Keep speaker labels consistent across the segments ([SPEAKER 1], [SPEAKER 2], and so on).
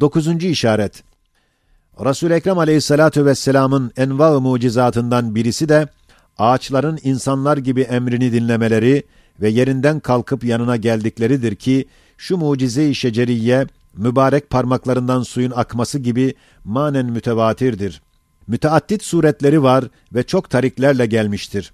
[SPEAKER 1] Dokuzuncu işaret. Resul-i Ekrem aleyhissalatu vesselamın enva-ı mucizatından birisi de ağaçların insanlar gibi emrini dinlemeleri ve yerinden kalkıp yanına geldikleridir ki şu mucize-i şeceriye mübarek parmaklarından suyun akması gibi manen mütevatirdir. Müteaddit suretleri var ve çok tariklerle gelmiştir.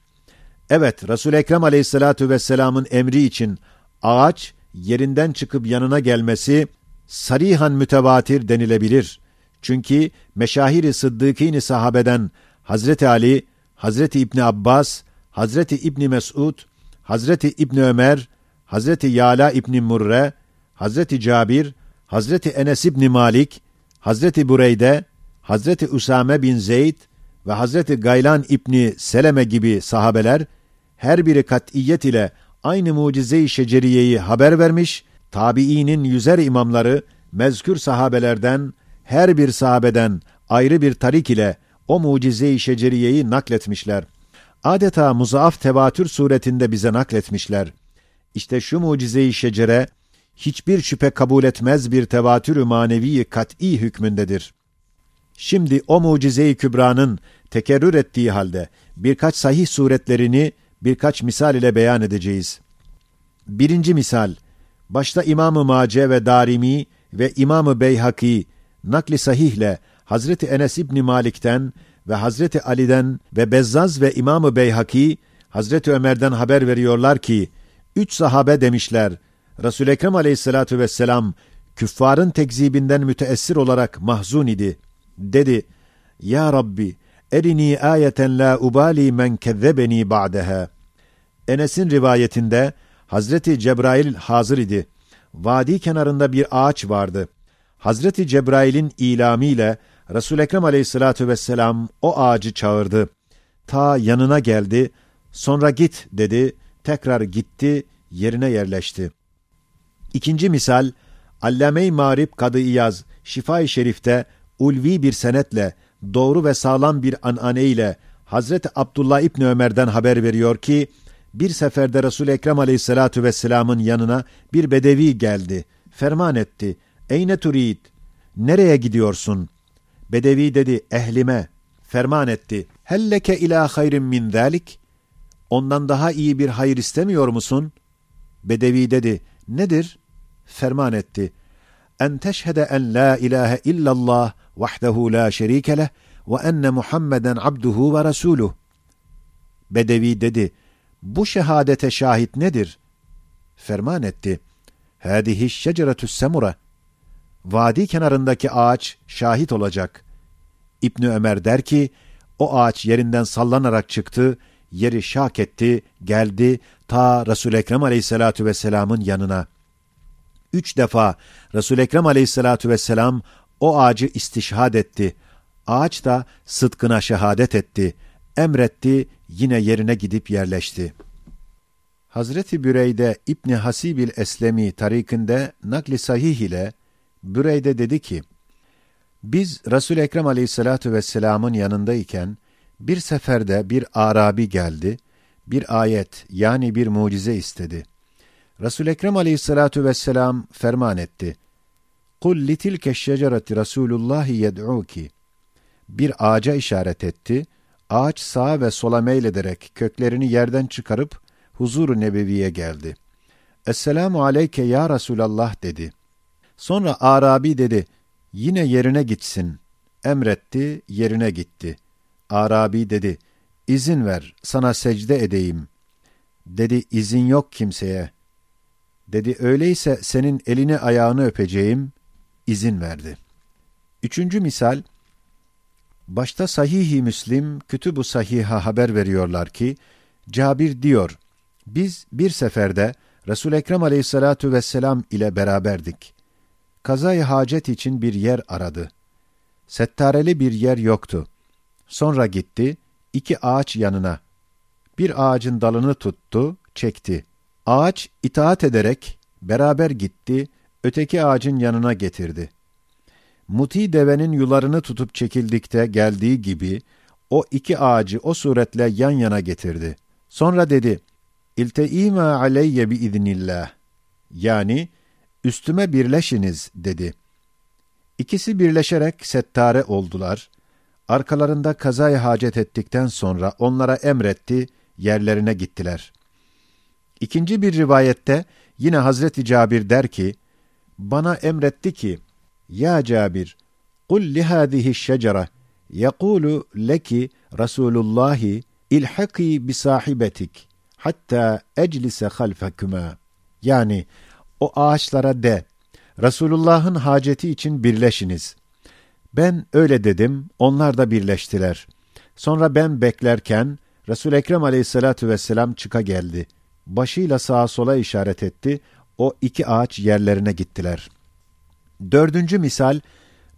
[SPEAKER 1] Evet, resul Ekrem aleyhissalatu vesselamın emri için ağaç yerinden çıkıp yanına gelmesi sarihan mütevatir denilebilir. Çünkü meşahiri sıddıkîn sahabeden Hazreti Ali, Hazreti İbni Abbas, Hazreti İbni Mesud, Hazreti İbni Ömer, Hazreti Yala İbni Murre, Hazreti Cabir, Hazreti Enes İbni Malik, Hazreti Bureyde, Hazreti Usame bin Zeyd ve Hazreti Gaylan İbni Seleme gibi sahabeler her biri kat'iyet ile aynı mucize-i şeceriyeyi haber vermiş, tabiinin yüzer imamları mezkür sahabelerden her bir sahabeden ayrı bir tarik ile o mucize-i şeceriyeyi nakletmişler. Adeta muzaaf tevatür suretinde bize nakletmişler. İşte şu mucize-i şecere hiçbir şüphe kabul etmez bir tevatür-ü manevi kat'î hükmündedir. Şimdi o mucize-i kübranın tekerrür ettiği halde birkaç sahih suretlerini birkaç misal ile beyan edeceğiz. Birinci misal, başta İmam-ı Mace ve Darimi ve İmam-ı Beyhaki nakli sahihle Hazreti Enes İbni Malik'ten ve Hazreti Ali'den ve Bezzaz ve İmam-ı Beyhaki Hazreti Ömer'den haber veriyorlar ki üç sahabe demişler Resul Ekrem Aleyhissalatu vesselam küffarın tekzibinden müteessir olarak mahzun idi. Dedi: Ya Rabbi, erini ayeten la ubali men kezzebeni ba'deha. Enes'in rivayetinde Hazreti Cebrail hazır idi. Vadi kenarında bir ağaç vardı. Hazreti Cebrail'in ilamiyle Resul Ekrem Aleyhissalatu vesselam o ağacı çağırdı. Ta yanına geldi. Sonra git dedi. Tekrar gitti, yerine yerleşti. İkinci misal, Allame-i Marib Kadı İyaz, Şifa-i Şerif'te ulvi bir senetle, doğru ve sağlam bir anane ile Hazreti Abdullah İbni Ömer'den haber veriyor ki, bir seferde Resul-i Ekrem aleyhissalatu vesselamın yanına bir bedevi geldi. Ferman etti. Eyne turid? Nereye gidiyorsun? Bedevi dedi, ehlime. Ferman etti. Helleke ila hayrin min zalik? Ondan daha iyi bir hayır istemiyor musun? Bedevi dedi, nedir? Ferman etti. En teşhede en la ilahe illallah vahdehu la şerike leh ve enne Muhammeden abduhu ve resuluh. Bedevi dedi, bu şehadete şahit nedir? Ferman etti. Hâdihi şeceretü semura. Vadi kenarındaki ağaç şahit olacak. İbni Ömer der ki, o ağaç yerinden sallanarak çıktı, yeri şak etti, geldi ta resul Ekrem aleyhissalatu vesselamın yanına. Üç defa resul Ekrem aleyhissalatu vesselam o ağacı istişhad etti. Ağaç da sıdkına şehadet etti. Emretti, yine yerine gidip yerleşti. Hazreti Büreyde İbni Hasibil Eslemi tarikinde nakli sahih ile Büreyde dedi ki, biz Resul Ekrem Aleyhissalatu vesselam'ın yanındayken bir seferde bir Arabi geldi, bir ayet yani bir mucize istedi. Resul Ekrem Aleyhissalatu vesselam ferman etti. Kul litilke şecereti Resulullah yed'uki. Bir ağaca işaret etti. Ağaç sağa ve sola meylederek köklerini yerden çıkarıp huzur-u nebeviye geldi. Esselamu aleyke ya Resulallah dedi. Sonra Arabi dedi, yine yerine gitsin. Emretti, yerine gitti. Arabi dedi, izin ver, sana secde edeyim. Dedi, izin yok kimseye. Dedi, öyleyse senin elini ayağını öpeceğim. İzin verdi. Üçüncü misal, başta Sahih-i Müslim, Kütüb-ü Sahih'a haber veriyorlar ki, Cabir diyor, biz bir seferde Resul Ekrem Aleyhissalatu vesselam ile beraberdik. Kazayı hacet için bir yer aradı. Settareli bir yer yoktu. Sonra gitti, iki ağaç yanına. Bir ağacın dalını tuttu, çekti. Ağaç itaat ederek beraber gitti, öteki ağacın yanına getirdi. Muti devenin yularını tutup çekildikte geldiği gibi o iki ağacı o suretle yan yana getirdi. Sonra dedi, İlteîmâ aleyye biiznillah. Yani, üstüme birleşiniz dedi. İkisi birleşerek settare oldular. Arkalarında kazayı hacet ettikten sonra onlara emretti, yerlerine gittiler. İkinci bir rivayette yine Hazreti Cabir der ki, bana emretti ki, Ya Cabir, kul lihâzihi şecere, yekulu leki Resulullahi ilhaki bi sahibetik hatta eclise halfekuma. Yani o ağaçlara de, Resulullah'ın haceti için birleşiniz. Ben öyle dedim, onlar da birleştiler. Sonra ben beklerken, resul Ekrem aleyhissalatu vesselam çıka geldi. Başıyla sağa sola işaret etti, o iki ağaç yerlerine gittiler. Dördüncü misal,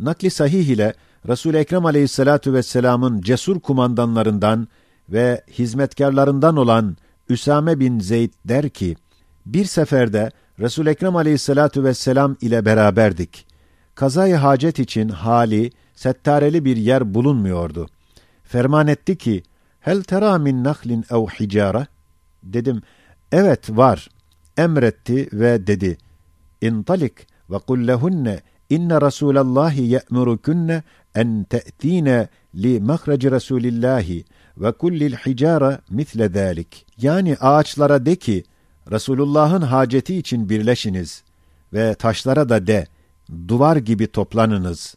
[SPEAKER 1] nakli sahih ile resul Ekrem aleyhissalatu vesselamın cesur kumandanlarından ve hizmetkarlarından olan Üsame bin Zeyd der ki, bir seferde resul Ekrem aleyhissalatu vesselam ile beraberdik. Kazayı hacet için hali, settareli bir yer bulunmuyordu. Ferman etti ki, hel tera min nahlin ev hicara? Dedim, evet var. Emretti ve dedi, intalik kul lehunne inne Rasulallahi ye'murukunne en te'tine li mahreci Resulillahi ve kullil hicara misle zalik. Yani ağaçlara de ki, Resulullah'ın haceti için birleşiniz ve taşlara da de, duvar gibi toplanınız.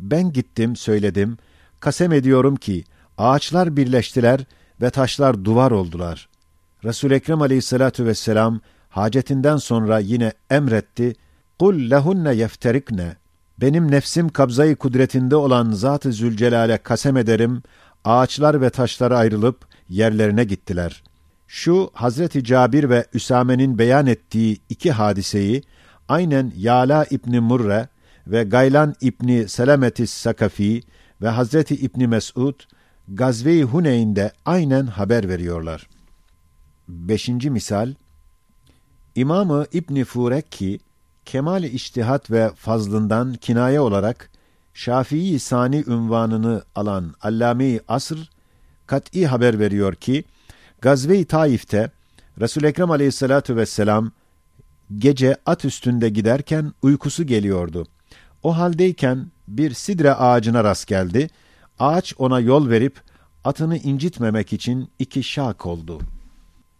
[SPEAKER 1] Ben gittim, söyledim, kasem ediyorum ki, ağaçlar birleştiler ve taşlar duvar oldular. Resul Ekrem Aleyhissalatu vesselam hacetinden sonra yine emretti. Kul lehunne yefterikne. Benim nefsim kabzayı kudretinde olan Zat-ı Zülcelal'e kasem ederim. Ağaçlar ve taşlar ayrılıp yerlerine gittiler. Şu Hazreti Cabir ve Üsame'nin beyan ettiği iki hadiseyi aynen Yala İbni Murre ve Gaylan İbni Selametis Sakafi ve Hazreti İbni Mesud Gazve-i Huneyn'de aynen haber veriyorlar. Beşinci misal, İmamı İbni Furekki, kemal-i iştihat ve fazlından kinaye olarak Şafii Sani ünvanını alan Allame-i Asr, kat'i haber veriyor ki, Gazve-i Taif'te resul Ekrem aleyhissalatu vesselam gece at üstünde giderken uykusu geliyordu. O haldeyken bir sidre ağacına rast geldi. Ağaç ona yol verip atını incitmemek için iki şak oldu.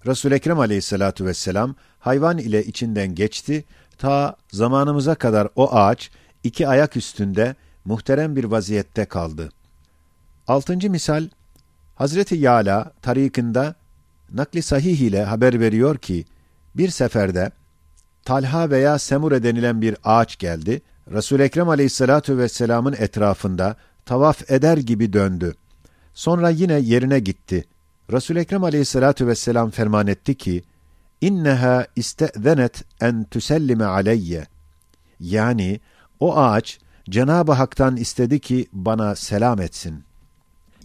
[SPEAKER 1] resul Ekrem aleyhissalatu vesselam hayvan ile içinden geçti. Ta zamanımıza kadar o ağaç iki ayak üstünde muhterem bir vaziyette kaldı. Altıncı misal, Hazreti Yala tarikinde nakli sahih ile haber veriyor ki, bir seferde Talha veya Semure denilen bir ağaç geldi, Resul Ekrem Aleyhissalatu vesselam'ın etrafında tavaf eder gibi döndü. Sonra yine yerine gitti. Resul Ekrem Aleyhissalatu vesselam ferman etti ki: "İnneha istezenet en tusellime aleyye." Yani o ağaç Cenab-ı Hak'tan istedi ki bana selam etsin.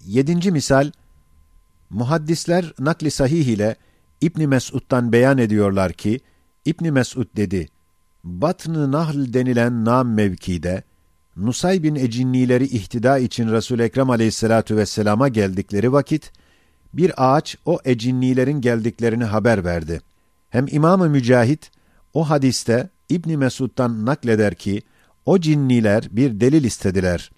[SPEAKER 1] Yedinci misal Muhaddisler nakli sahih ile İbni Mesud'dan beyan ediyorlar ki İbni Mesud dedi: Batn-ı Nahl denilen nam mevkide Nusay bin Ecinnileri ihtida için Resul Ekrem Aleyhissalatu vesselama geldikleri vakit bir ağaç o ecinnilerin geldiklerini haber verdi. Hem İmam-ı Mücahit o hadiste İbni Mesud'dan nakleder ki o cinniler bir delil istediler.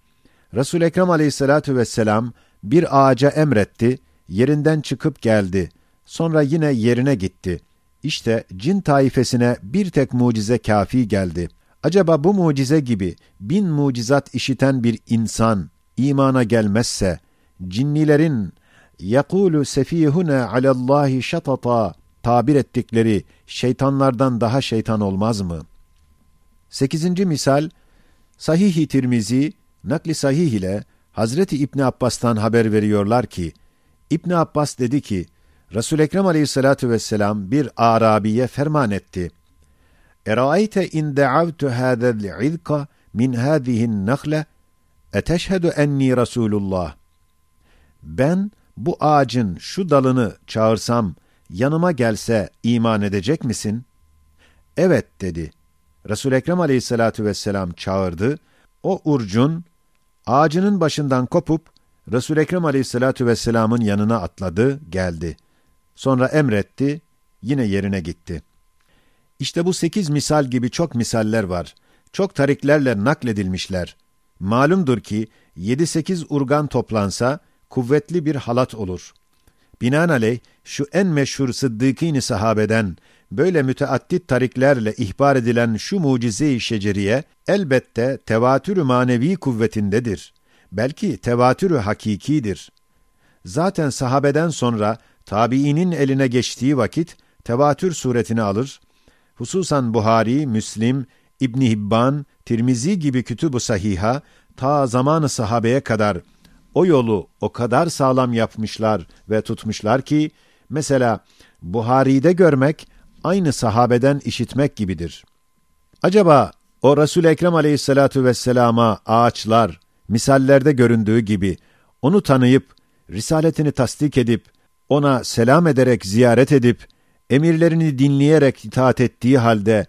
[SPEAKER 1] Resul Ekrem Aleyhissalatu vesselam bir ağaca emretti, yerinden çıkıp geldi. Sonra yine yerine gitti. İşte cin taifesine bir tek mucize kafi geldi. Acaba bu mucize gibi bin mucizat işiten bir insan imana gelmezse, cinnilerin yakulu sefihune alallahi şatata tabir ettikleri şeytanlardan daha şeytan olmaz mı? Sekizinci misal, Sahih-i Tirmizi, nakli sahih ile Hazreti İbni Abbas'tan haber veriyorlar ki, İbn Abbas dedi ki, Resul Ekrem Aleyhissalatu vesselam bir Arabiye ferman etti. Eraayte in da'avtu hâzel izka min hâzihin nakle eteşhedü enni Resulullah. Ben bu ağacın şu dalını çağırsam yanıma gelse iman edecek misin? Evet dedi. Resul Ekrem Aleyhissalatu vesselam çağırdı. O urcun ağacının başından kopup Resul Ekrem Aleyhissalatu vesselam'ın yanına atladı, geldi. Sonra emretti, yine yerine gitti. İşte bu sekiz misal gibi çok misaller var. çok tariklerle nakledilmişler. Malumdur ki 7-8 urgan toplansa kuvvetli bir halat olur. Binaenaleyh şu en meşhur sıddıkîn sahabeden böyle müteaddit tariklerle ihbar edilen şu mucize-i şeceriye elbette tevatür manevi kuvvetindedir. Belki tevatürü hakikidir. Zaten sahabeden sonra tabiinin eline geçtiği vakit tevatür suretini alır. Hususan Buhari, Müslim, İbn Hibban, Tirmizi gibi kütüb-ü sahiha ta zamanı sahabeye kadar o yolu o kadar sağlam yapmışlar ve tutmuşlar ki mesela Buhari'de görmek aynı sahabeden işitmek gibidir. Acaba o Resul Ekrem Aleyhissalatu vesselama ağaçlar misallerde göründüğü gibi onu tanıyıp risaletini tasdik edip ona selam ederek ziyaret edip emirlerini dinleyerek itaat ettiği halde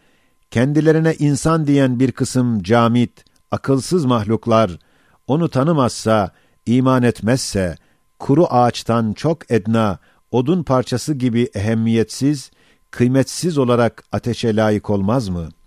[SPEAKER 1] kendilerine insan diyen bir kısım camit, akılsız mahluklar onu tanımazsa, iman etmezse, kuru ağaçtan çok edna, odun parçası gibi ehemmiyetsiz, kıymetsiz olarak ateşe layık olmaz mı?''